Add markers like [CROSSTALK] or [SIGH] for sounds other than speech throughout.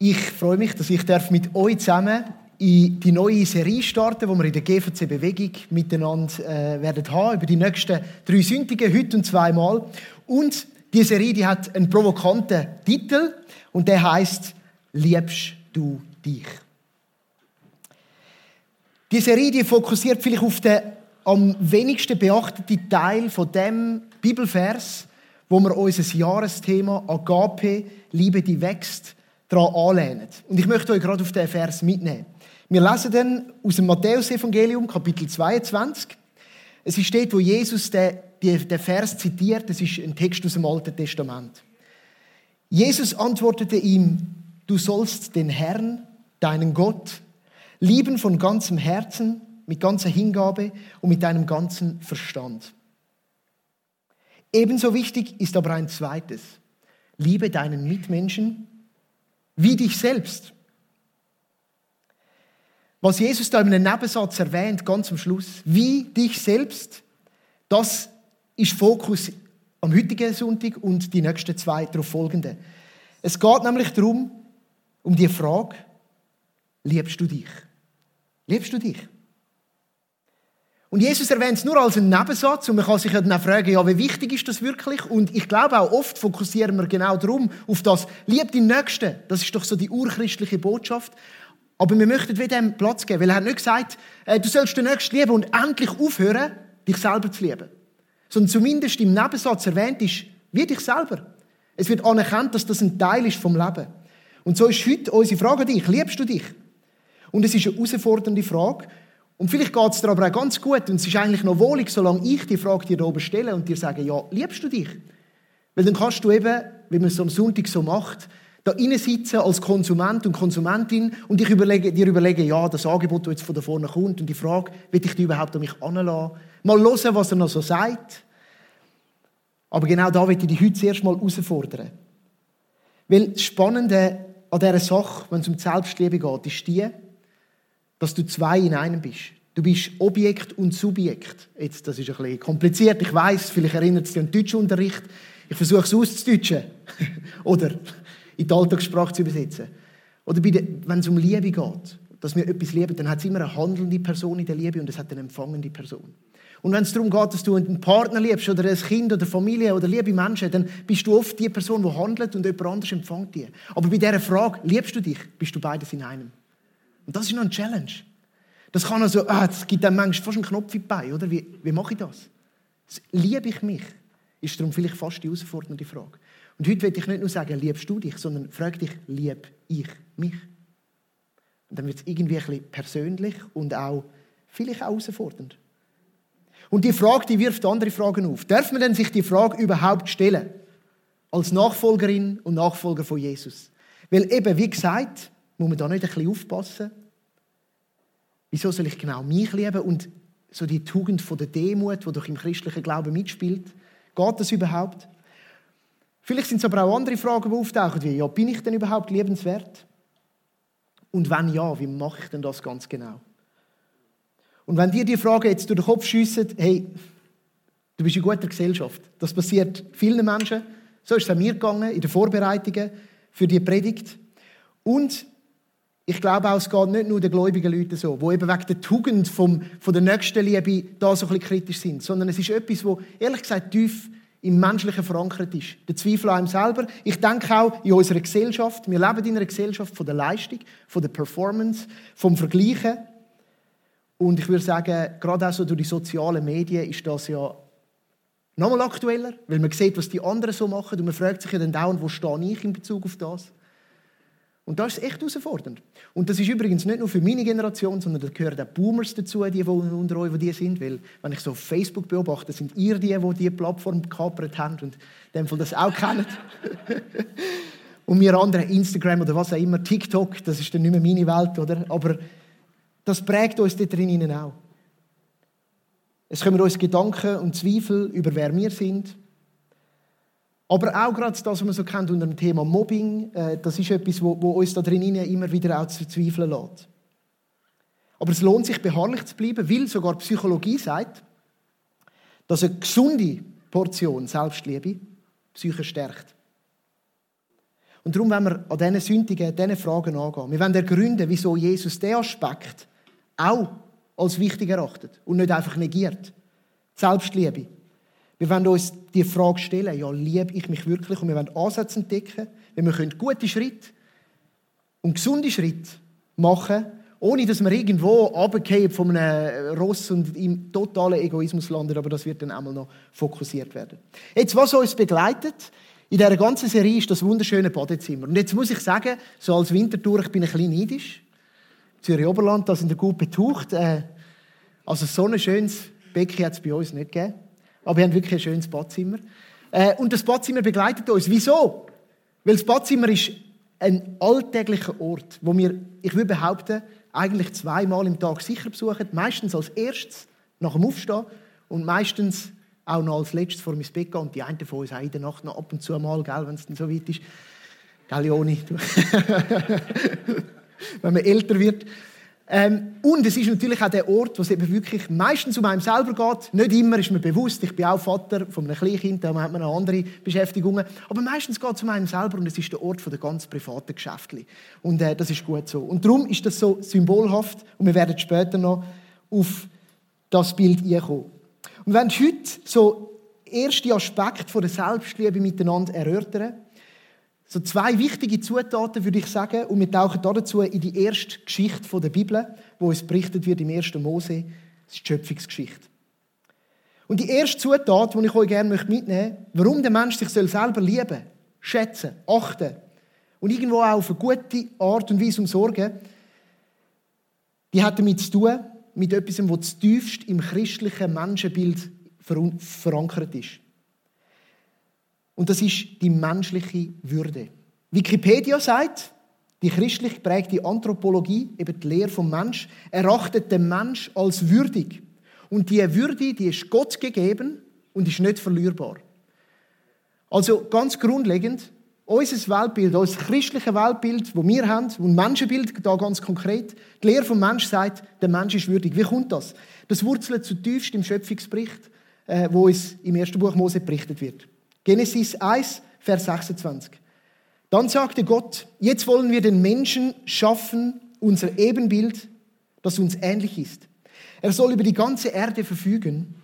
Ich freue mich, dass ich mit euch zusammen in die neue Serie starten, wo wir in der GVC Bewegung miteinander äh, werden haben über die nächsten drei Sündige heute und zweimal. Und die Serie, die hat einen provokanten Titel und der heißt "Liebst du dich?" Die Serie, die fokussiert vielleicht auf den am wenigsten beachteten Teil von dem Bibelvers, wo wir unser Jahresthema Agape, Liebe, die wächst, daran anlehnen. Und ich möchte euch gerade auf diesen Vers mitnehmen. Wir lesen dann aus dem Matthäusevangelium, Kapitel 22. Es ist dort, wo Jesus den, den Vers zitiert. Das ist ein Text aus dem Alten Testament. Jesus antwortete ihm, du sollst den Herrn, deinen Gott, lieben von ganzem Herzen, mit ganzer Hingabe und mit deinem ganzen Verstand. Ebenso wichtig ist aber ein zweites. Liebe deinen Mitmenschen wie dich selbst. Was Jesus da in einem Nebensatz erwähnt, ganz am Schluss, wie dich selbst, das ist Fokus am heutigen Sonntag und die nächsten zwei darauf folgenden. Es geht nämlich darum, um die Frage, liebst du dich? Liebst du dich? Und Jesus erwähnt es nur als einen Nebensatz und man kann sich dann auch fragen, ja, wie wichtig ist das wirklich? Und ich glaube auch oft fokussieren wir genau darum, auf das, lieb den Nächsten. Das ist doch so die urchristliche Botschaft. Aber wir möchten wieder dem Platz geben, weil er hat nicht gesagt, äh, du sollst den Nächsten lieben und endlich aufhören, dich selber zu lieben. Sondern zumindest im Nebensatz erwähnt ist, wie dich selber. Es wird anerkannt, dass das ein Teil ist vom Leben. Und so ist heute unsere Frage an dich, liebst du dich? Und es ist eine herausfordernde Frage, und vielleicht geht es dir aber auch ganz gut und es ist eigentlich noch wohlig, solange ich die Frage dir oben stelle und dir sage, ja, liebst du dich? Weil dann kannst du eben, wie man es am Sonntag so macht, da sitzen als Konsument und Konsumentin und dich überlege, dir überlegen, ja, das Angebot, das jetzt von da vorne kommt und die Frage, will ich die überhaupt an mich anlassen? Mal hören, was er noch so sagt. Aber genau da möchte ich dich heute zuerst mal herausfordern. Weil das Spannende an dieser Sache, wenn es um die Selbstliebe geht, ist die, dass du zwei in einem bist. Du bist Objekt und Subjekt. Jetzt, das ist ein bisschen kompliziert, ich weiß. Vielleicht erinnert es dich an den Deutschunterricht. Ich versuche es auszudeutschen. [LAUGHS] Oder in die Alltagssprache zu übersetzen. Oder wenn es um Liebe geht, dass wir etwas lieben, dann hat es immer eine handelnde Person in der Liebe und es hat eine empfangende Person. Und wenn es darum geht, dass du einen Partner liebst oder ein Kind oder Familie oder liebe Menschen, dann bist du oft die Person, die handelt und jemand anderes empfängt die. Aber bei dieser Frage, liebst du dich, bist du beides in einem. Und das ist noch eine Challenge. Das kann also, ah, das gibt einem manchmal fast einen Knopf in Beine, oder? Wie, wie mache ich das? Liebe ich mich? Ist darum vielleicht fast die herausfordernde Frage. Und heute will ich nicht nur sagen, liebst du dich, sondern frag dich, lieb ich mich? Und dann wird es irgendwie ein persönlich und auch vielleicht auch herausfordernd. Und die Frage, die wirft andere Fragen auf. Darf man denn sich die Frage überhaupt stellen? Als Nachfolgerin und Nachfolger von Jesus? Weil eben, wie gesagt, muss man da nicht ein bisschen aufpassen? Wieso soll ich genau mich lieben? Und so die Tugend von der Demut, die doch im christlichen Glauben mitspielt, geht das überhaupt? Vielleicht sind es aber auch andere Fragen, die auftauchen, wie, ja, bin ich denn überhaupt liebenswert? Und wenn ja, wie mache ich denn das ganz genau? Und wenn dir die Frage jetzt durch den Kopf schiessen, hey, du bist in guter Gesellschaft, das passiert vielen Menschen, so ist es auch mir gegangen in den Vorbereitungen für die Predigt. Und ich glaube auch, es geht nicht nur den gläubigen Leuten so, die eben wegen der Tugend vom, von der Nächstenliebe da so ein bisschen kritisch sind, sondern es ist etwas, wo ehrlich gesagt tief im Menschlichen verankert ist. Der Zweifel an ihm selber. Ich denke auch in unserer Gesellschaft. Wir leben in einer Gesellschaft von der Leistung, von der Performance, vom Vergleichen. Und ich würde sagen, gerade auch so durch die sozialen Medien ist das ja nochmal aktueller, weil man sieht, was die anderen so machen und man fragt sich ja dann dauernd, wo stehe ich in Bezug auf das? Und das ist echt herausfordernd. Und das ist übrigens nicht nur für meine Generation, sondern da gehören auch Boomers dazu, die, die unter euch die sind. Weil, wenn ich so auf Facebook beobachte, sind ihr die, die diese Plattform gekapert haben und in dem Fall das auch kennen. [LAUGHS] und wir anderen Instagram oder was auch immer, TikTok, das ist dann nicht mehr meine Welt, oder? Aber das prägt uns da drinnen auch. Es kommen uns Gedanken und Zweifel über wer wir sind, aber auch gerade das, was man so kennt unter dem Thema Mobbing, äh, das ist etwas, wo, uns da drin immer wieder auch zu zweifeln lässt. Aber es lohnt sich, beharrlich zu bleiben, weil sogar Psychologie sagt, dass eine gesunde Portion Selbstliebe Psyche stärkt. Und darum wollen wir an diesen Sündigen, diesen Fragen angehen. Wir wollen ergründen, wieso Jesus diesen Aspekt auch als wichtig erachtet und nicht einfach negiert. Selbstliebe. Wir wollen uns die Frage stellen, ja, liebe ich mich wirklich? Und wir wollen Ansätze entdecken, wie wir gute Schritte und gesunde Schritte machen ohne dass wir irgendwo runterfallen von einem Ross und im totalen Egoismus landen, aber das wird dann einmal noch fokussiert werden. Jetzt, was uns begleitet in dieser ganzen Serie, ist das wunderschöne Badezimmer. Und jetzt muss ich sagen, so als Wintertour, ich bin ein bisschen neidisch. Zürich Oberland, da sind gut betucht. Äh, also so ein schönes Becken hat es bei uns nicht gegeben. Aber wir haben wirklich ein schönes Badzimmer. Äh, und das Badzimmer begleitet uns. Wieso? Weil das Badzimmer ist ein alltäglicher Ort, wo wir, ich würde behaupten, eigentlich zweimal im Tag sicher besuchen. Meistens als erstes nach dem Aufstehen und meistens auch noch als letztes vor mein Bett gehen. Und die einen von uns auch in der Nacht noch ab und zu mal, wenn es dann so weit ist. Gell, Joni? [LAUGHS] wenn man älter wird. Ähm, und es ist natürlich auch der Ort, wo es eben wirklich meistens um einen selber geht. Nicht immer ist mir bewusst, ich bin auch Vater von einem Kleinkind, da hat man noch andere Beschäftigungen. Aber meistens geht es um einen selber und es ist der Ort der ganz privaten Geschäfte. Und äh, das ist gut so. Und darum ist das so symbolhaft und wir werden später noch auf das Bild einkommen. Und wenn heute so erste Aspekte der Selbstliebe miteinander erörtern, so zwei wichtige Zutaten, würde ich sagen, und wir tauchen dazu in die erste Geschichte der Bibel, wo es berichtet wird im 1. Mose, das ist die Schöpfungsgeschichte. Und die erste Zutat, die ich euch gerne mitnehmen möchte, warum der Mensch sich selber lieben, schätzen, achten und irgendwo auch auf eine gute Art und Weise umsorgen, die hat damit zu tun, mit etwas, was tiefst im christlichen Menschenbild verankert ist. Und das ist die menschliche Würde. Wikipedia sagt, die christlich geprägte Anthropologie, eben die Lehre vom Mensch, erachtet den Mensch als würdig. Und diese Würde, die ist Gott gegeben und ist nicht verlierbar. Also ganz grundlegend, unser Weltbild, unser christliches Weltbild, das wir haben, und Menschenbild, da ganz konkret, die Lehre vom Mensch sagt, der Mensch ist würdig. Wie kommt das? Das wurzelt zutiefst im Schöpfungsbericht, äh, wo es im ersten Buch Mose berichtet wird. Genesis 1, Vers 26. Dann sagte Gott, jetzt wollen wir den Menschen schaffen, unser Ebenbild, das uns ähnlich ist. Er soll über die ganze Erde verfügen,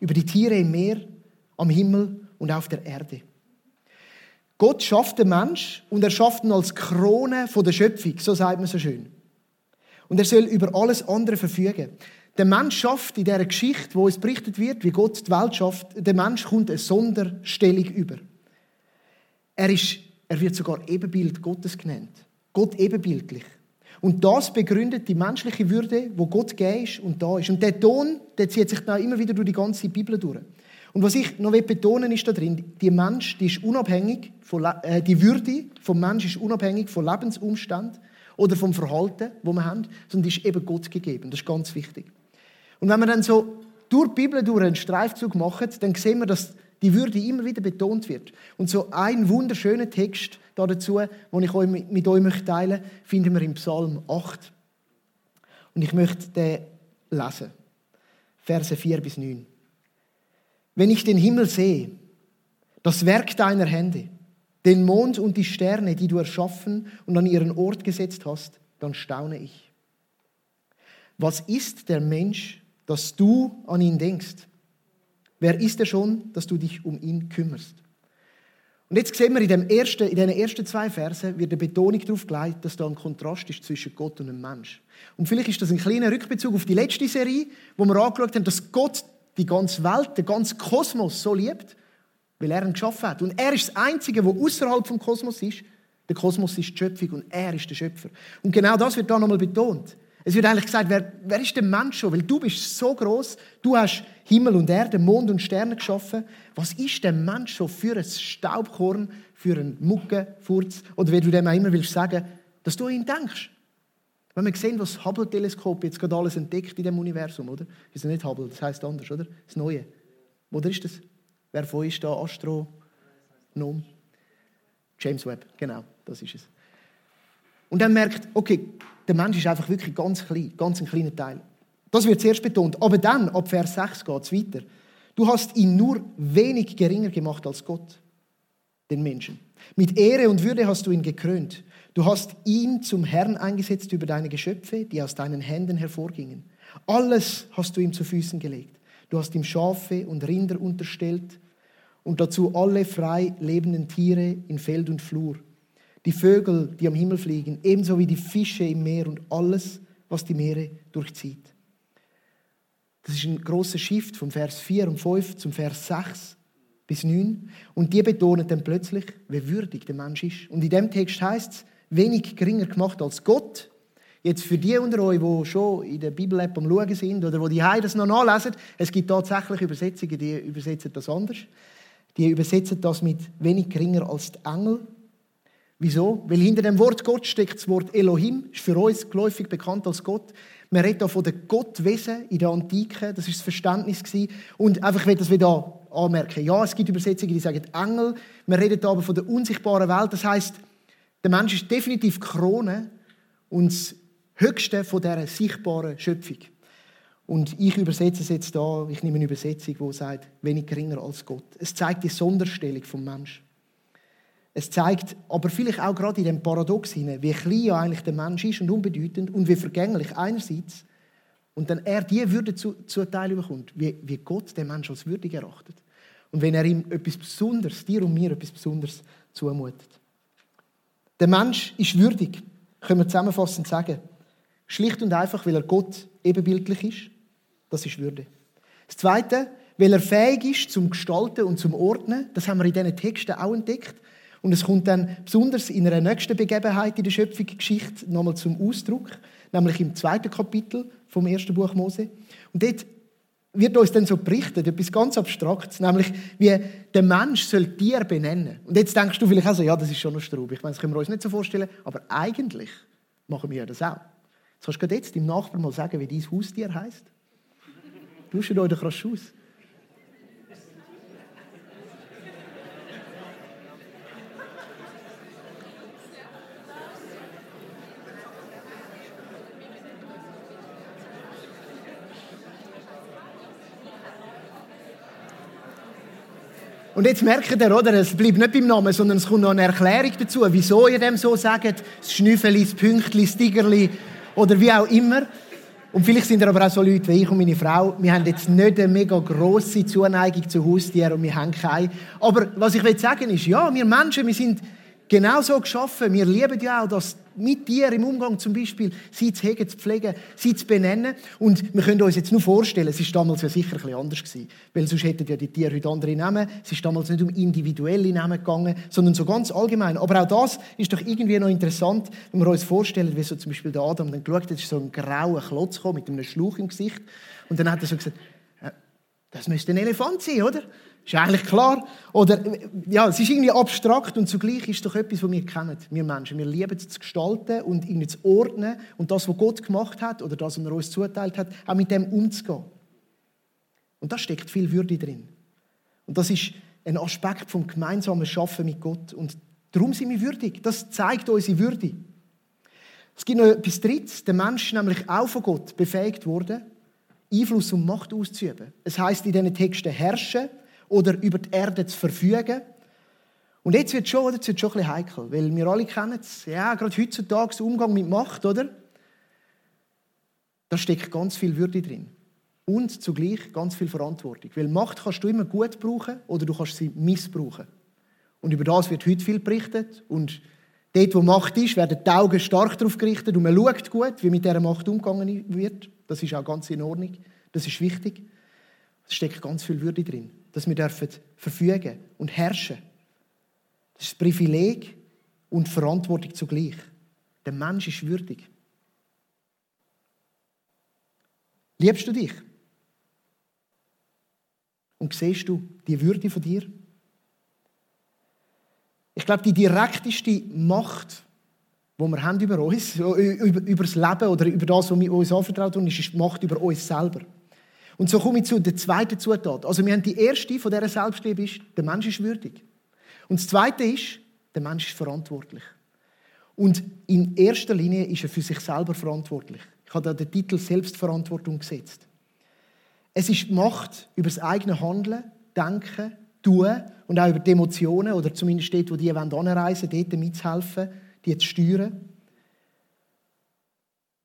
über die Tiere im Meer, am Himmel und auf der Erde. Gott schafft den Mensch und er schafft ihn als Krone von der Schöpfung, so sagt man so schön. Und er soll über alles andere verfügen. Der Mensch schafft in dieser Geschichte, wo es berichtet wird, wie Gott die Welt schafft, der Mensch kommt eine Sonderstellung über. Er, ist, er wird sogar Ebenbild Gottes genannt. Gott ebenbildlich. Und das begründet die menschliche Würde, wo Gott gegeben ist und da ist. Und der Ton, der zieht sich da immer wieder durch die ganze Bibel durch. Und was ich noch betonen ist da drin, die Mensch, die ist unabhängig von, äh, die Würde vom Mensch ist unabhängig von Lebensumständen oder vom Verhalten, wo wir haben, sondern die ist eben Gott gegeben. Das ist ganz wichtig. Und wenn wir dann so durch die Bibel durch einen Streifzug machen, dann sehen wir, dass die Würde immer wieder betont wird. Und so ein wunderschöner Text dazu, den ich mit euch teilen möchte, finden wir im Psalm 8. Und ich möchte den lesen. Verse 4 bis 9. Wenn ich den Himmel sehe, das Werk deiner Hände, den Mond und die Sterne, die du erschaffen und an ihren Ort gesetzt hast, dann staune ich. Was ist der Mensch, dass du an ihn denkst. Wer ist er schon, dass du dich um ihn kümmerst? Und jetzt sehen wir in, dem ersten, in den ersten zwei Versen, wird eine Betonung darauf gelegt, dass da ein Kontrast ist zwischen Gott und dem Mensch. Und vielleicht ist das ein kleiner Rückbezug auf die letzte Serie, wo wir angeschaut haben, dass Gott die ganze Welt, den ganzen Kosmos so liebt, weil er ihn geschaffen hat. Und er ist das Einzige, der außerhalb vom Kosmos ist. Der Kosmos ist die Schöpfung und er ist der Schöpfer. Und genau das wird da nochmal betont. Es wird eigentlich gesagt, wer, wer ist der Mensch schon? Weil du bist so groß, du hast Himmel und Erde, Mond und Sterne geschaffen. Was ist der Mensch schon für ein Staubkorn, für einen Muckenfurz? Oder wie du dem auch immer willst sagen, dass du an ihn denkst. Wenn wir sehen, was das Hubble-Teleskop jetzt gerade alles entdeckt in dem Universum, oder? Ist ja nicht Hubble, das heißt anders, oder? Das Neue. Oder ist das? Wer von euch ist da Astronom? James Webb, genau, das ist es. Und dann merkt, okay, der Mensch ist einfach wirklich ganz klein, ganz ein kleiner Teil. Das wird zuerst betont. Aber dann, ab Vers 6 geht es weiter. Du hast ihn nur wenig geringer gemacht als Gott. den Menschen. Mit Ehre und Würde hast du ihn gekrönt. Du hast ihn zum Herrn eingesetzt über deine Geschöpfe, die aus deinen Händen hervorgingen. Alles hast du ihm zu Füßen gelegt. Du hast ihm Schafe und Rinder unterstellt und dazu alle frei lebenden Tiere in Feld und Flur, die Vögel, die am Himmel fliegen, ebenso wie die Fische im Meer und alles, was die Meere durchzieht. Das ist ein großer Shift vom Vers 4 und 5 zum Vers 6 bis 9. Und die betonen dann plötzlich, wie würdig der Mensch ist. Und in dem Text heißt es, wenig geringer gemacht als Gott. Jetzt für die unter euch, die schon in der Bibel-App am Schauen sind oder die die das noch nachlesen, es gibt tatsächlich Übersetzungen, die übersetzen das anders. Die übersetzen das mit wenig geringer als die Engel. Wieso? Weil hinter dem Wort Gott steckt das Wort Elohim, ist für uns geläufig bekannt als Gott. Man redet hier von den Gottwesen in der Antike, das ist das Verständnis. Und einfach, ich das wieder anmerken. Ja, es gibt Übersetzungen, die sagen Engel. Man redet aber von der unsichtbaren Welt. Das heißt, der Mensch ist definitiv Krone und das Höchste von dieser sichtbaren Schöpfung. Und ich übersetze es jetzt da, ich nehme eine Übersetzung, die sagt, wenig geringer als Gott. Es zeigt die Sonderstellung vom Mensch. Es zeigt aber vielleicht auch gerade in dem Paradox hinein, wie klein eigentlich der Mensch ist und unbedeutend und wie vergänglich einerseits und dann er die Würde zu, zuteil bekommt, wie, wie Gott den Menschen als würdig erachtet. Und wenn er ihm etwas Besonderes, dir und mir etwas Besonderes zumutet. Der Mensch ist würdig, können wir zusammenfassend sagen. Schlicht und einfach, weil er Gott ebenbildlich ist. Das ist Würde. Das Zweite, weil er fähig ist zum Gestalten und zum Ordnen. Das haben wir in diesen Texten auch entdeckt. Und es kommt dann besonders in einer nächsten Begebenheit in der Schöpfungsgeschichte nochmal zum Ausdruck, nämlich im zweiten Kapitel vom ersten Buch Mose. Und dort wird uns dann so berichtet, etwas ganz Abstraktes, nämlich wie der Mensch soll Tier benennen. Und jetzt denkst du vielleicht auch so, ja, das ist schon noch Straub. Ich meine, das können wir uns nicht so vorstellen, aber eigentlich machen wir das auch. Jetzt kannst du jetzt deinem Nachbarn mal sagen, wie dein Haustier heißt. Tauscht euch doch rasch aus. Und jetzt merkt ihr, oder? Es bleibt nicht beim Namen, sondern es kommt noch eine Erklärung dazu, wieso ihr dem so sagt. Das Schnüffeli, das Pünktli, das Tigerli oder wie auch immer. Und vielleicht sind ihr aber auch so Leute wie ich und meine Frau. Wir haben jetzt nicht eine mega grosse Zuneigung zu Haustieren und wir haben keine. Aber was ich will sagen ist, ja, wir Menschen, wir sind genau so geschaffen. Wir lieben ja auch das mit dir im Umgang zum Beispiel, sie zu hegen, zu pflegen, sie zu benennen. Und wir können uns jetzt nur vorstellen, es war damals ja sicher bisschen anders gewesen. Weil sonst hätten ja die Tiere heute andere Namen. Es ist damals nicht um individuelle Namen gegangen, sondern so ganz allgemein. Aber auch das ist doch irgendwie noch interessant, wenn wir uns vorstellen, wie so zum Beispiel der Adam dann geschaut hat, ist so ein grauer Klotz gekommen, mit einem Schluch im Gesicht. Und dann hat er so gesagt, das müsste ein Elefant sein, oder? Ist eigentlich klar. Oder, ja, es ist irgendwie abstrakt und zugleich ist es doch etwas, was wir kennen, wir Menschen. Wir lieben es zu gestalten und irgendwie zu ordnen und das, was Gott gemacht hat oder das, was er uns zuteilt hat, auch mit dem umzugehen. Und da steckt viel Würde drin. Und das ist ein Aspekt vom gemeinsamen Schaffen mit Gott. Und darum sind wir würdig. Das zeigt unsere Würde. Es gibt noch etwas Drittes. Der Mensch ist nämlich auch von Gott befähigt worden, Einfluss und Macht auszuüben. Es heißt in diesen Texten herrschen, oder über die Erde zu verfügen. Und jetzt wird es schon, schon ein bisschen heikel, weil wir alle kennen es, ja, gerade heutzutage der Umgang mit Macht, oder? Da steckt ganz viel Würde drin. Und zugleich ganz viel Verantwortung. Weil Macht kannst du immer gut brauchen oder du kannst sie missbrauchen. Und über das wird heute viel berichtet. Und dort, wo Macht ist, werden die Augen stark darauf gerichtet und man schaut gut, wie mit dieser Macht umgegangen wird. Das ist auch ganz in Ordnung. Das ist wichtig. Es steckt ganz viel Würde drin dass wir dürfen verfügen und herrschen. Das ist Privileg und Verantwortung zugleich. Der Mensch ist würdig. Liebst du dich? Und siehst du die Würde von dir? Ich glaube, die direkteste Macht, die wir haben über uns, [LAUGHS] über, das Leben oder über das, was wir uns anvertraut haben, ist die Macht über uns selber. Und so komme ich zu der zweiten Zutat. Also wir haben die erste von dieser Selbstliebe ist, der Mensch ist würdig. Und das zweite ist, der Mensch ist verantwortlich. Und in erster Linie ist er für sich selber verantwortlich. Ich habe da den Titel Selbstverantwortung gesetzt. Es ist Macht über das eigene Handeln, Denken tun und auch über die Emotionen oder zumindest dort, wo die anreisen wollen, dort mitzuhelfen, die zu steuern.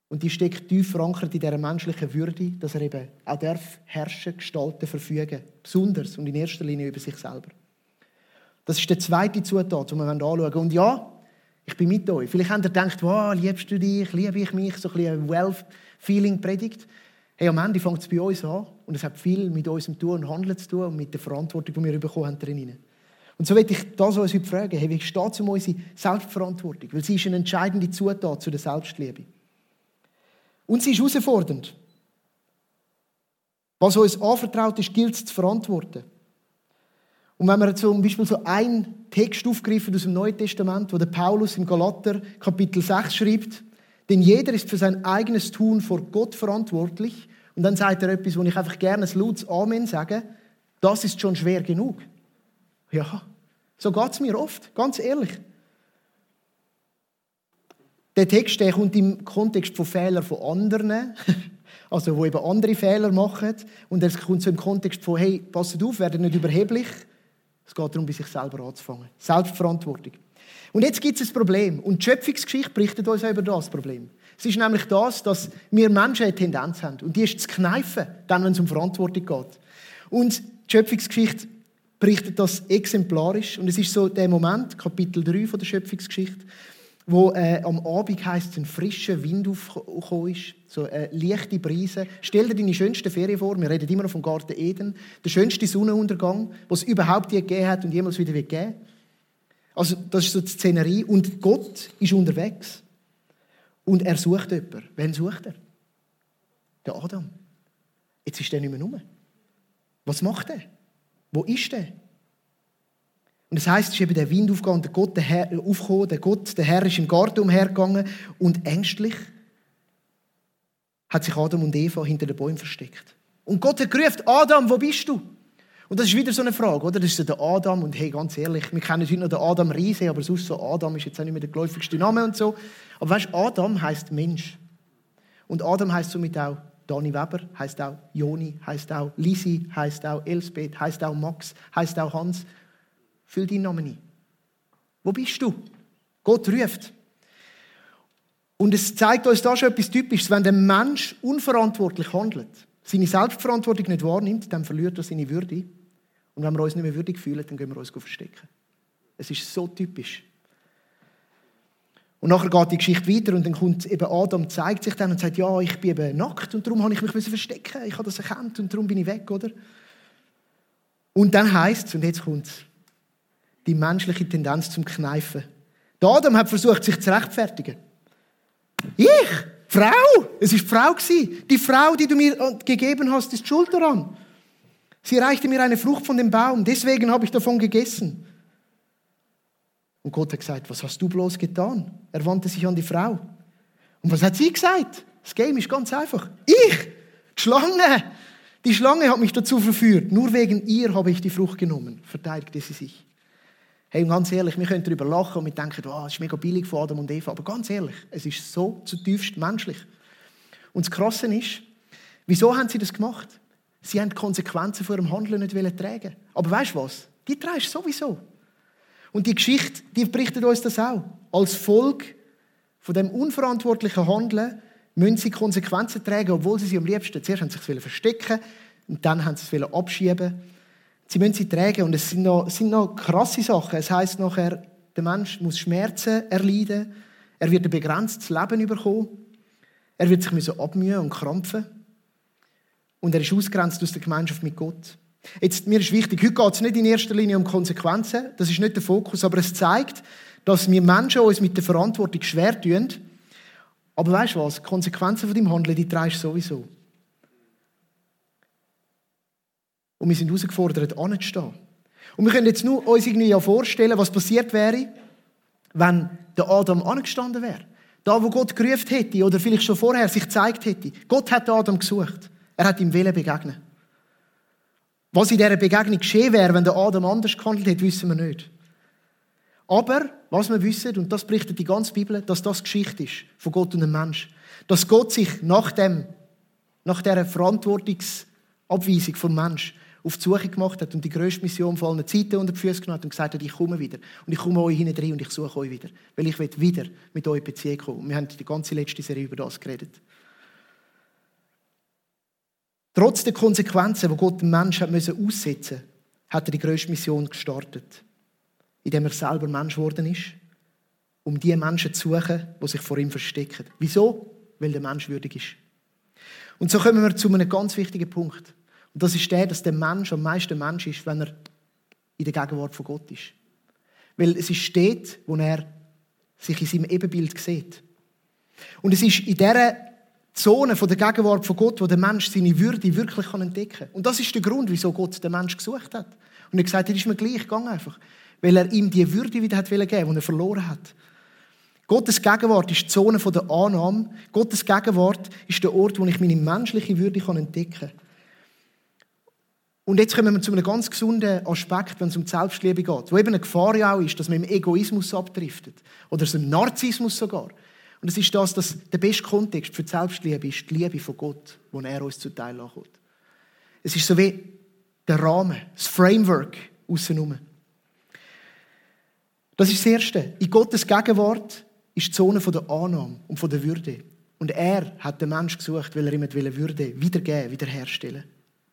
Und die steckt tief verankert in dieser menschlichen Würde, dass er eben auch darf herrschen, gestalten, verfügen. Besonders und in erster Linie über sich selber. Das ist der zweite Zutat, die wir anschauen wollen. Und ja, ich bin mit euch. Vielleicht habt ihr gedacht, wow, liebst du dich, liebe ich mich, so ein bisschen Wealth-Feeling-Predigt. Hey, am Ende fängt es bei uns an und es hat viel mit unserem Tun und Handeln zu tun und mit der Verantwortung, die wir bekommen haben drinnen. Und so möchte ich das uns heute fragen, hey, wie steht es um unsere Selbstverantwortung? Weil sie ist eine entscheidende Zutat zu der Selbstliebe. Und sie ist herausfordernd. Was uns anvertraut ist, gilt es zu verantworten. Und wenn wir zum Beispiel so einen Text aufgreifen aus dem Neuen Testament, wo der Paulus im Galater Kapitel 6 schreibt, denn jeder ist für sein eigenes Tun vor Gott verantwortlich. Und dann sagt er etwas, wo ich einfach gerne ein lautes Amen sage. Das ist schon schwer genug. Ja, so geht es mir oft, ganz ehrlich. Der Text der kommt im Kontext von Fehlern von anderen, [LAUGHS] also wo eben andere Fehler machen. Und er kommt so im Kontext von, hey, passt auf, werdet nicht überheblich. Es geht darum, bei sich selber anzufangen. Selbstverantwortung. Und jetzt gibt es ein Problem. Und die Schöpfungsgeschichte berichtet uns auch über das Problem. Es ist nämlich das, dass wir Menschen eine Tendenz haben. Und die ist zu kneifen, dann, wenn es um Verantwortung geht. Und die Schöpfungsgeschichte berichtet das exemplarisch. Und es ist so der Moment, Kapitel 3 von der Schöpfungsgeschichte, wo äh, am Abend heisst, ein frischer Wind aufgekommen ist, so eine leichte Brise. Stell dir deine schönste Ferien vor, wir reden immer noch vom Garten Eden, der schönste Sonnenuntergang, was es überhaupt je gegeben hat und jemals wieder wird geben. Also das ist so die Szenerie und Gott ist unterwegs und er sucht jemanden. Wen sucht er? Der Adam. Jetzt ist er nicht mehr rum. Was macht er? Wo ist er? Und das heißt, es ist eben der Wind aufgegangen, der Gott der Herr, aufgekommen, der Gott, der Herr ist im Garten umhergegangen und ängstlich hat sich Adam und Eva hinter den Bäumen versteckt. Und Gott hat gerufen, Adam, wo bist du? Und das ist wieder so eine Frage, oder? Das ist so der Adam und hey, ganz ehrlich, wir kennen heute noch den Adam Riese, aber sonst so Adam ist jetzt auch nicht mehr der geläufigste Name und so. Aber weißt, Adam heißt Mensch. Und Adam heißt somit auch Dani Weber, heißt auch Joni, heißt auch Lisi, heißt auch Elsbeth, heißt auch Max, heißt auch Hans. Füll deinen Namen ein. Wo bist du? Gott ruft. Und es zeigt uns da schon etwas Typisches. Wenn der Mensch unverantwortlich handelt, seine Selbstverantwortung nicht wahrnimmt, dann verliert er seine Würde. Und wenn wir uns nicht mehr würdig fühlen, dann gehen wir uns verstecken. Es ist so typisch. Und nachher geht die Geschichte weiter und dann kommt eben Adam, zeigt sich dann und sagt, ja, ich bin eben nackt und darum habe ich mich verstecken. Ich habe das erkannt und darum bin ich weg, oder? Und dann heißt es, und jetzt kommt es, die menschliche Tendenz zum Kneifen. Der Adam hat versucht, sich zu rechtfertigen. Ich? Frau? Es die Frau. Die Frau, die du mir gegeben hast, ist schuld daran. Sie reichte mir eine Frucht von dem Baum, deswegen habe ich davon gegessen. Und Gott hat gesagt, was hast du bloß getan? Er wandte sich an die Frau. Und was hat sie gesagt? Das Game ist ganz einfach. Ich, die Schlange, die Schlange hat mich dazu verführt. Nur wegen ihr habe ich die Frucht genommen, verteidigte sie sich. Hey, und ganz ehrlich, wir können darüber lachen und wir denken, wow, das ist mega billig von Adam und Eva. Aber ganz ehrlich, es ist so zutiefst menschlich. Und das Krasse ist, wieso haben sie das gemacht? Sie haben die Konsequenzen von ihrem Handeln nicht tragen. Aber weißt du was? Die trägst sowieso. Und die Geschichte, die berichtet uns das auch. Als Folge von dem unverantwortlichen Handeln müssen sie Konsequenzen tragen, obwohl sie sie am liebsten zuerst haben sie sich verstecken und dann haben sie es abschieben Sie müssen sie tragen und es sind noch, sind noch krasse Sachen. Es heißt nachher, der Mensch muss Schmerzen erleiden, er wird ein begrenztes Leben bekommen, er wird sich müssen abmühen und krampfen und er ist ausgrenzt aus der Gemeinschaft mit Gott. Jetzt, mir ist wichtig, heute geht es nicht in erster Linie um Konsequenzen, das ist nicht der Fokus, aber es zeigt, dass wir Menschen uns mit der Verantwortung schwer tun. Aber weißt du was? Die Konsequenzen von deinem Handeln, die trägst du sowieso. Und wir sind herausgefordert, anzustehen. Und wir können jetzt nur uns irgendwie vorstellen, was passiert wäre, wenn der Adam angestanden wäre. Da, wo Gott gerufen hätte, oder vielleicht schon vorher sich gezeigt hätte. Gott hat Adam gesucht. Er hat ihm Willen begegnet. Was in dieser Begegnung geschehen wäre, wenn der Adam anders gehandelt hätte, wissen wir nicht. Aber, was wir wissen, und das berichtet die ganze Bibel, dass das Geschichte ist von Gott und dem Mensch. Dass Gott sich nach dem, nach dieser Verantwortungsabweisung vom Mensch auf die Suche gemacht hat und die grösste Mission von allen Zeiten unter die Füße genommen hat und gesagt hat, ich komme wieder. Und ich komme euch hinten rein und ich suche euch wieder. Weil ich will wieder mit euch in Beziehung kommen. Wir haben die ganze letzte Serie über das geredet. Trotz der Konsequenzen, die Gott dem Menschen aussetzen musste, hat er die grösste Mission gestartet. Indem er selber Mensch geworden ist, um die Menschen zu suchen, die sich vor ihm verstecken. Wieso? Weil der Mensch würdig ist. Und so kommen wir zu einem ganz wichtigen Punkt. Und das ist der, dass der Mensch am meisten Mensch ist, wenn er in der Gegenwart von Gott ist. Weil es ist dort, wo er sich in seinem Ebenbild sieht. Und es ist in dieser Zone der Gegenwart von Gott, wo der Mensch seine Würde wirklich entdecken kann. Und das ist der Grund, wieso Gott den Mensch gesucht hat. Und er hat gesagt, das ist mir gleich, gang einfach. Weil er ihm die Würde wieder hat geben die er verloren hat. Gottes Gegenwart ist die Zone der Annahme. Gottes Gegenwart ist der Ort, wo ich meine menschliche Würde entdecken kann. Und jetzt kommen wir zu einem ganz gesunden Aspekt, wenn es um die Selbstliebe geht. Wo eben eine Gefahr ja auch ist, dass man im Egoismus abdriftet. Oder im Narzissmus sogar. Und es ist das, dass der beste Kontext für die Selbstliebe ist die Liebe von Gott, wo er uns zuteil kommt. Es ist so wie der Rahmen, das Framework außenrum. Das ist das Erste. In Gottes Gegenwart ist die Zone der Annahme und der Würde. Und er hat den Menschen gesucht, weil er ihm Würde wiedergeben, wiederherstellen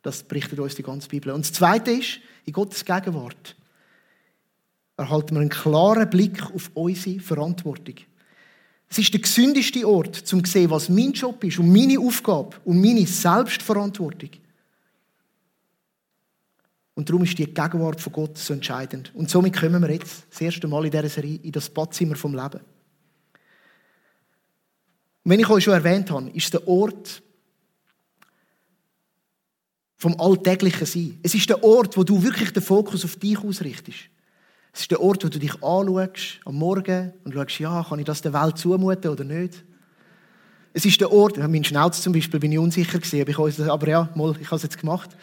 Das berichtet uns die ganze Bibel. Und das Zweite ist, in Gottes Gegenwart erhalten wir einen klaren Blick auf unsere Verantwortung. Es ist der gesündeste Ort, um zu sehen, was mein Job ist und meine Aufgabe und meine Selbstverantwortung. Und darum ist die Gegenwart von Gott so entscheidend. Und somit kommen wir jetzt das erste Mal in dieser Serie in das Badzimmer vom Leben. Und wenn ich euch schon erwähnt habe, ist der Ort vom alltäglichen Sein. Es ist der Ort, wo du wirklich den Fokus auf dich ausrichtest. Es ist der Ort, wo du dich anschaust am Morgen und schaust, ja, kann ich das der Welt zumuten oder nicht? Es ist der Ort, mein Schnauz zum Beispiel, bin ich unsicher gewesen, aber ja, mal, ich habe es jetzt gemacht.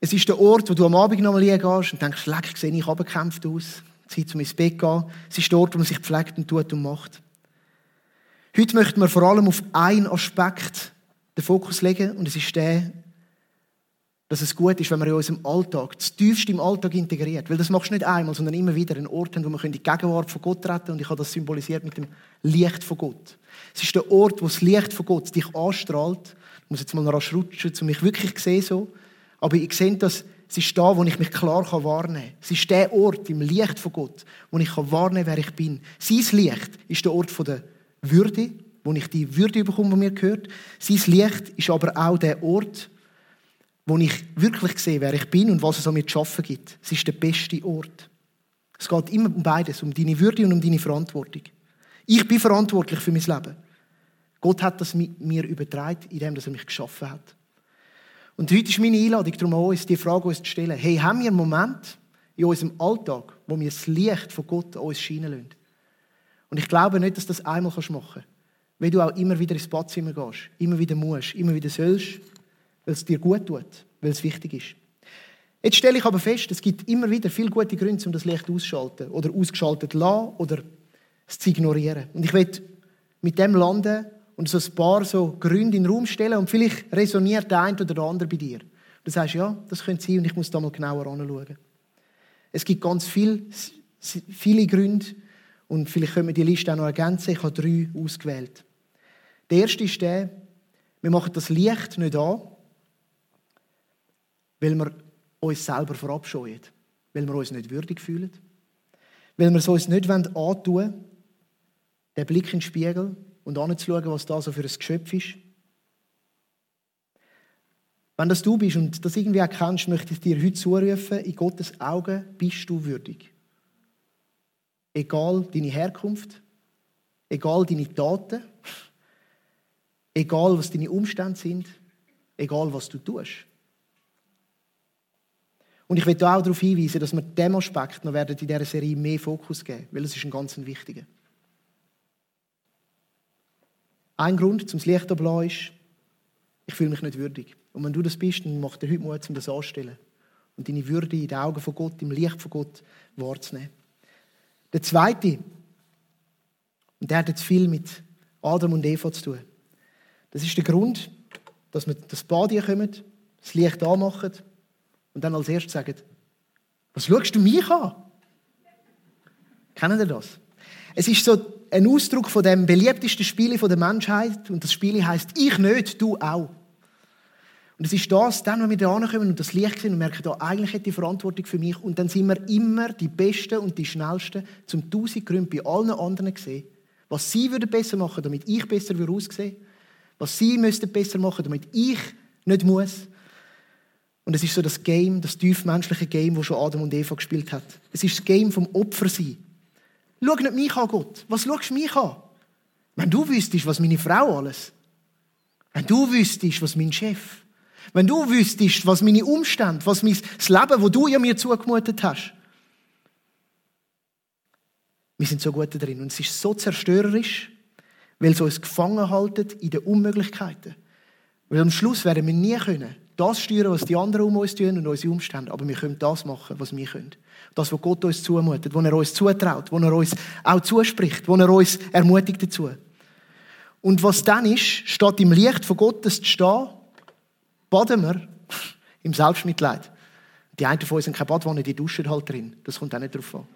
Es ist der Ort, wo du am Abend noch mal gehst und denkst, leck, sehe ich abgekämpft aus. Zeit, um ins Bett zu gehen. Es ist der Ort, wo man sich pflegt und tut und macht. Heute möchten wir vor allem auf einen Aspekt den Fokus legen und es ist der, dass es gut ist, wenn man in unserem Alltag, das tiefste im Alltag integriert. Weil das machst du nicht einmal, sondern immer wieder an Orten, wo man in die Gegenwart von Gott treten und ich habe das symbolisiert mit dem Licht von Gott. Es ist der Ort, wo das Licht von Gott dich anstrahlt. Ich muss jetzt mal rasch rutschen, um mich wirklich zu sehen. Aber ich sehe das, es ist da, wo ich mich klar wahrnehmen kann. Es ist der Ort im Licht von Gott, wo ich wahrnehmen kann, wer ich bin. Sein Licht ist der Ort der würde, wo ich die Würde bekomme, die mir gehört. Sein Licht ist aber auch der Ort, wo ich wirklich sehe, wer ich bin und was es an mir zu arbeiten gibt. Es ist der beste Ort. Es geht immer um beides, um deine Würde und um deine Verantwortung. Ich bin verantwortlich für mein Leben. Gott hat das mir übertragen, indem er mich geschaffen hat. Und heute ist meine Einladung darum an uns, die Frage uns zu stellen. Hey, haben wir einen Moment in unserem Alltag, wo wir das Licht von Gott an uns scheinen lassen? Und ich glaube nicht, dass du das einmal machen kannst. Weil du auch immer wieder ins Badzimmer gehst, immer wieder musst, immer wieder sollst, weil es dir gut tut, weil es wichtig ist. Jetzt stelle ich aber fest, es gibt immer wieder viele gute Gründe, um das Licht auszuschalten oder ausgeschaltet zu lassen oder es zu ignorieren. Und ich will mit dem landen und so ein paar so Gründe in den Raum stellen und vielleicht resoniert der eine oder der andere bei dir. Du sagst, ja, das könnte sein und ich muss da mal genauer anschauen. Es gibt ganz viel, viele Gründe, und vielleicht können wir die Liste auch noch ergänzen. Ich habe drei ausgewählt. Der erste ist der, wir machen das Licht nicht an, weil wir uns selber verabscheuen, weil wir uns nicht würdig fühlen, weil wir es uns nicht antun wollen, den Blick in den Spiegel und anzuschauen, was da so für ein Geschöpf ist. Wenn das du bist und das irgendwie erkennst, möchte ich dir heute zurufen, in Gottes Augen bist du würdig. Egal deine Herkunft, egal deine Taten, egal was deine Umstände sind, egal was du tust. Und ich will auch darauf hinweisen, dass wir dem Aspekt noch werden in dieser Serie mehr Fokus geben, weil es ist ein ganz wichtiger. Ein Grund zum Licht ablassen ist, ich fühle mich nicht würdig. Und wenn du das bist, dann mach dir heute Mut, um das anzustellen. Und deine Würde in den Augen von Gott, im Licht von Gott wahrzunehmen. Der zweite, und der hat jetzt viel mit Adam und Eva zu tun. Das ist der Grund, dass wir das Bad hier kommen das Licht anmachen und dann als erstes sagen, was schaust du mich an? Kennen ihr das? Es ist so ein Ausdruck von dem beliebtesten Spiel der Menschheit und das Spiel heißt ich nicht, du auch. Und es ist das, dann, wenn wir da kommen und das Licht sehen und merken, da eigentlich hat die Verantwortung für mich und dann sind wir immer die Besten und die Schnellsten, zum tausend Gründe bei allen anderen sehen, was sie würden besser machen, damit ich besser würde aussehen, was sie müssten besser machen, damit ich nicht muss. Und es ist so das Game, das tiefmenschliche Game, das schon Adam und Eva gespielt hat. Es ist das Game vom Opfersein. Schau nicht mich an, Gott. Was schaust du mich an? Wenn du wüsstest, was meine Frau alles, wenn du wüsstest, was mein Chef, wenn du wüsstest, was meine Umstände, was mein, das Leben, wo du ja mir zugemutet hast. Wir sind so gut drin und es ist so zerstörerisch, weil es uns gefangen halten in den Unmöglichkeiten. Weil am Schluss werden wir nie können, das steuern, was die anderen um uns tun und unsere Umstände, aber wir können das machen, was wir können. Das, was Gott uns zumutet, was er uns zutraut, was er uns auch zuspricht, was er uns ermutigt dazu. Und was dann ist, statt im Licht von Gottes zu stehen, baden wir im Selbstmitleid. Die einen von uns haben keine Badwanne, die duschen halt drin. Das kommt auch nicht drauf an.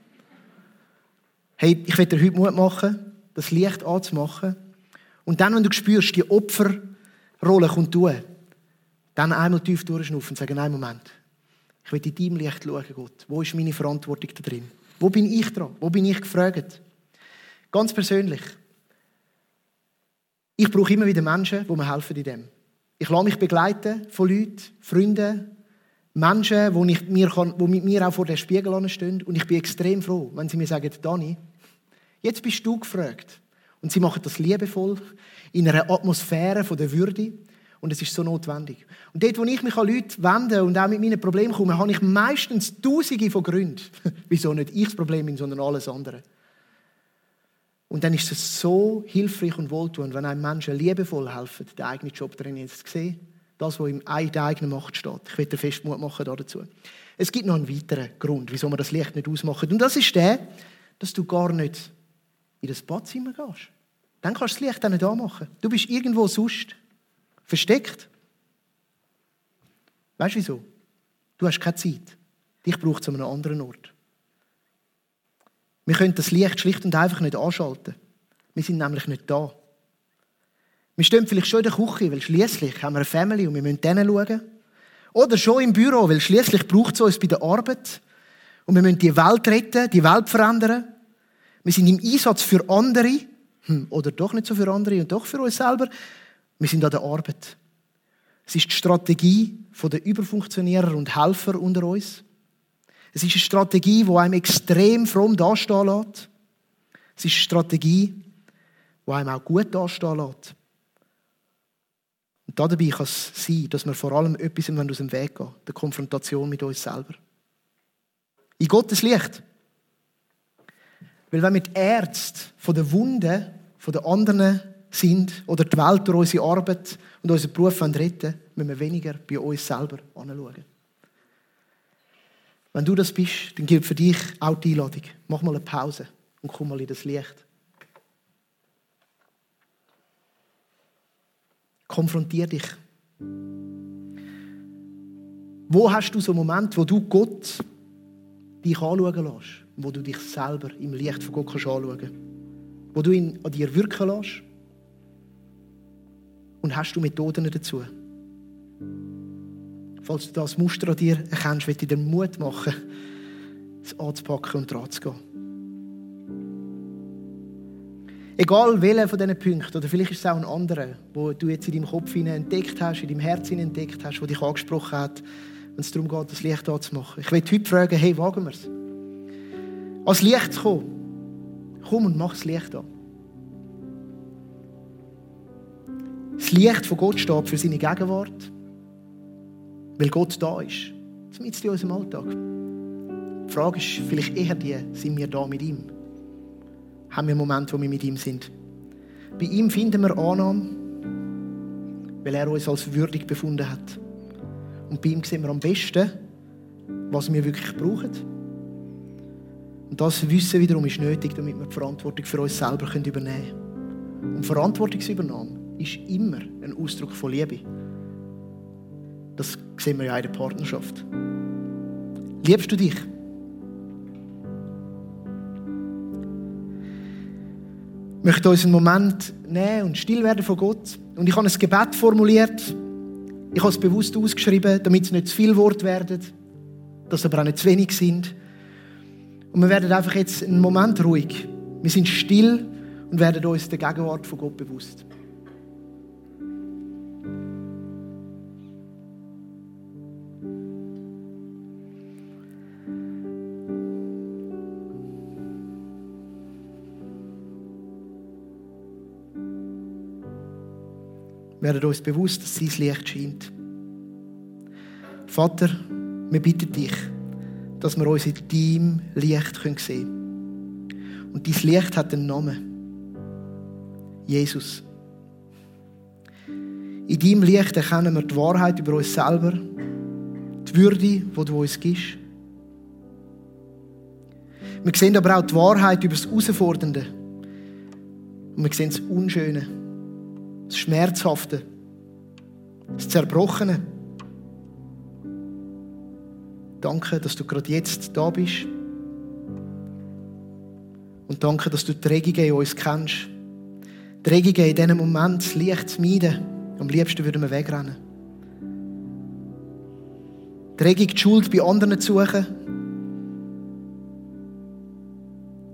Hey, ich werde dir heute Mut machen, das Licht anzumachen. Und dann, wenn du spürst, die Opferrolle kommt durch, dann einmal tief durchschnaufen und sagen, nein, Moment. Ich will in deinem Licht schauen, Gott. Wo ist meine Verantwortung da drin? Wo bin ich dran? Wo bin ich gefragt? Ganz persönlich. Ich brauche immer wieder Menschen, die mir helfen in dem. Ich lasse mich begleiten von Leuten, Freunden, Menschen, die, ich mir kann, die mit mir auch vor dem Spiegel stehen. Und ich bin extrem froh, wenn sie mir sagen, Dani, jetzt bist du gefragt. Und sie machen das liebevoll, in einer Atmosphäre der Würde. Und es ist so notwendig. Und dort, wo ich mich an Leute wende und auch mit meinen Problemen komme, habe ich meistens Tausende von Gründen, [LAUGHS] wieso nicht ich das Problem bin, sondern alles andere. Und dann ist es so hilfreich und wohltuend, wenn einem Menschen liebevoll helfen, den eigenen Job drin zu sehen. Das, was in der eigenen Macht steht. Ich will dir fest Mut machen dazu. Es gibt noch einen weiteren Grund, wieso man das Licht nicht ausmacht. Und das ist der, dass du gar nicht in das Badzimmer gehst. Dann kannst du das Licht auch nicht anmachen. Du bist irgendwo sonst. Versteckt. Weißt du wieso? Du hast keine Zeit. Dich braucht es an einem anderen Ort. Wir können das Licht schlicht und einfach nicht anschalten. Wir sind nämlich nicht da. Wir stehen vielleicht schon in der Küche, weil schließlich haben wir eine Family und wir müssen denen schauen. Oder schon im Büro, weil schließlich braucht es uns bei der Arbeit. Und wir müssen die Welt retten, die Welt verändern. Wir sind im Einsatz für andere. Hm, oder doch nicht so für andere und doch für uns selber. Wir sind an der Arbeit. Es ist die Strategie der Überfunktionierer und Helfer unter uns. Es ist eine Strategie, die einem extrem fromm dastehen lässt. Es ist eine Strategie, die einem auch gut dastehen lässt. Und dabei kann es sein, dass wir vor allem etwas aus dem Weg gehen der Konfrontation mit uns selber. In Gottes Licht. Weil wenn wir die Ärzte von den Wunden von den anderen sind oder die Welt durch unsere Arbeit und unseren Beruf retten müssen wir weniger bei uns selber anschauen. Wenn du das bist, dann gilt für dich auch die Einladung. Mach mal eine Pause und komm mal in das Licht. Konfrontier dich. Wo hast du so einen Moment, wo du Gott dich anschauen lässt? Wo du dich selber im Licht von Gott kannst anschauen kannst? Wo du ihn an dir wirken lässt? Und hast du Methoden dazu? Falls du das Muster an dir erkennst, ich dir Mut machen, es anzupacken und dran zu gehen. Egal welcher von diesen Punkten, oder vielleicht ist es auch ein anderer, wo du jetzt in deinem Kopf entdeckt hast, in deinem Herzen entdeckt hast, wo dich angesprochen hat, wenn es darum geht, das Licht anzumachen. Ich will heute fragen, hey, wagen wir es? Als Licht zu kommen. Komm und mach das Licht an. Das Licht von Gott steht für seine Gegenwart. Weil Gott da ist. Zumindest in unserem Alltag. Die Frage ist vielleicht eher die, sind wir da mit ihm? Haben wir Momente, wo wir mit ihm sind? Bei ihm finden wir Annahme, weil er uns als würdig befunden hat. Und bei ihm sehen wir am besten, was wir wirklich brauchen. Und das Wissen wiederum ist nötig, damit wir die Verantwortung für uns selber übernehmen können. Und Verantwortungsübernahme ist immer ein Ausdruck von Liebe. Das sehen wir ja in der Partnerschaft. Liebst du dich? Ich möchte uns einen Moment nehmen und still werden von Gott. Und ich habe ein Gebet formuliert. Ich habe es bewusst ausgeschrieben, damit es nicht zu viel Wort werden, dass aber auch nicht zu wenig sind. Und wir werden einfach jetzt einen Moment ruhig. Wir sind still und werden uns der Gegenwart von Gott bewusst. Werden uns bewusst, dass sein Licht scheint. Vater, wir bitten dich, dass wir uns in deinem Licht sehen können. Und dein Licht hat einen Namen. Jesus. In deinem Licht erkennen wir die Wahrheit über uns selber, die Würde, die du uns gibst. Wir sehen aber auch die Wahrheit über das Herausfordernde. Und wir sehen das Unschöne, das Schmerzhafte, das Zerbrochene. Danke, dass du gerade jetzt da bist. Und danke, dass du die Regungen in uns kennst. Die Regungen in diesem Moment, das Licht zu meiden. Am liebsten würden wir wegrennen. Die Regung, die Schuld bei anderen zu suchen.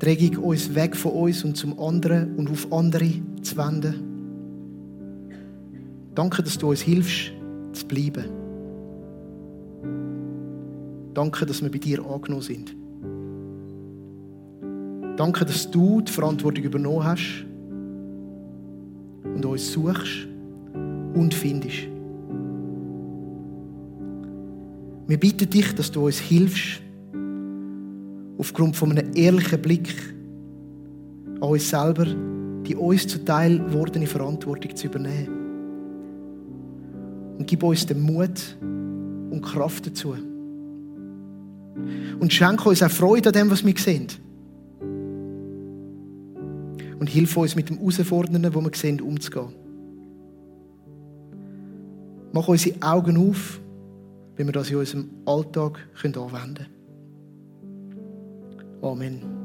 Die Regung, uns weg von uns und zum anderen und auf andere zu wenden. Danke, dass du uns hilfst, zu bleiben. Danke, dass wir bei dir angenommen sind. Danke, dass du die Verantwortung übernommen hast und uns suchst und findest. Wir bitten dich, dass du uns hilfst, aufgrund von einem ehrlichen Blick an uns selber die uns zuteil wordene Verantwortung zu übernehmen. Und gib uns den Mut und Kraft dazu. Und schenke uns auch Freude an dem, was wir sehen. Und hilf uns mit dem Herausfordernden, wo wir sehen, umzugehen. Mach unsere Augen auf, wenn wir das in unserem Alltag anwenden können. Amen.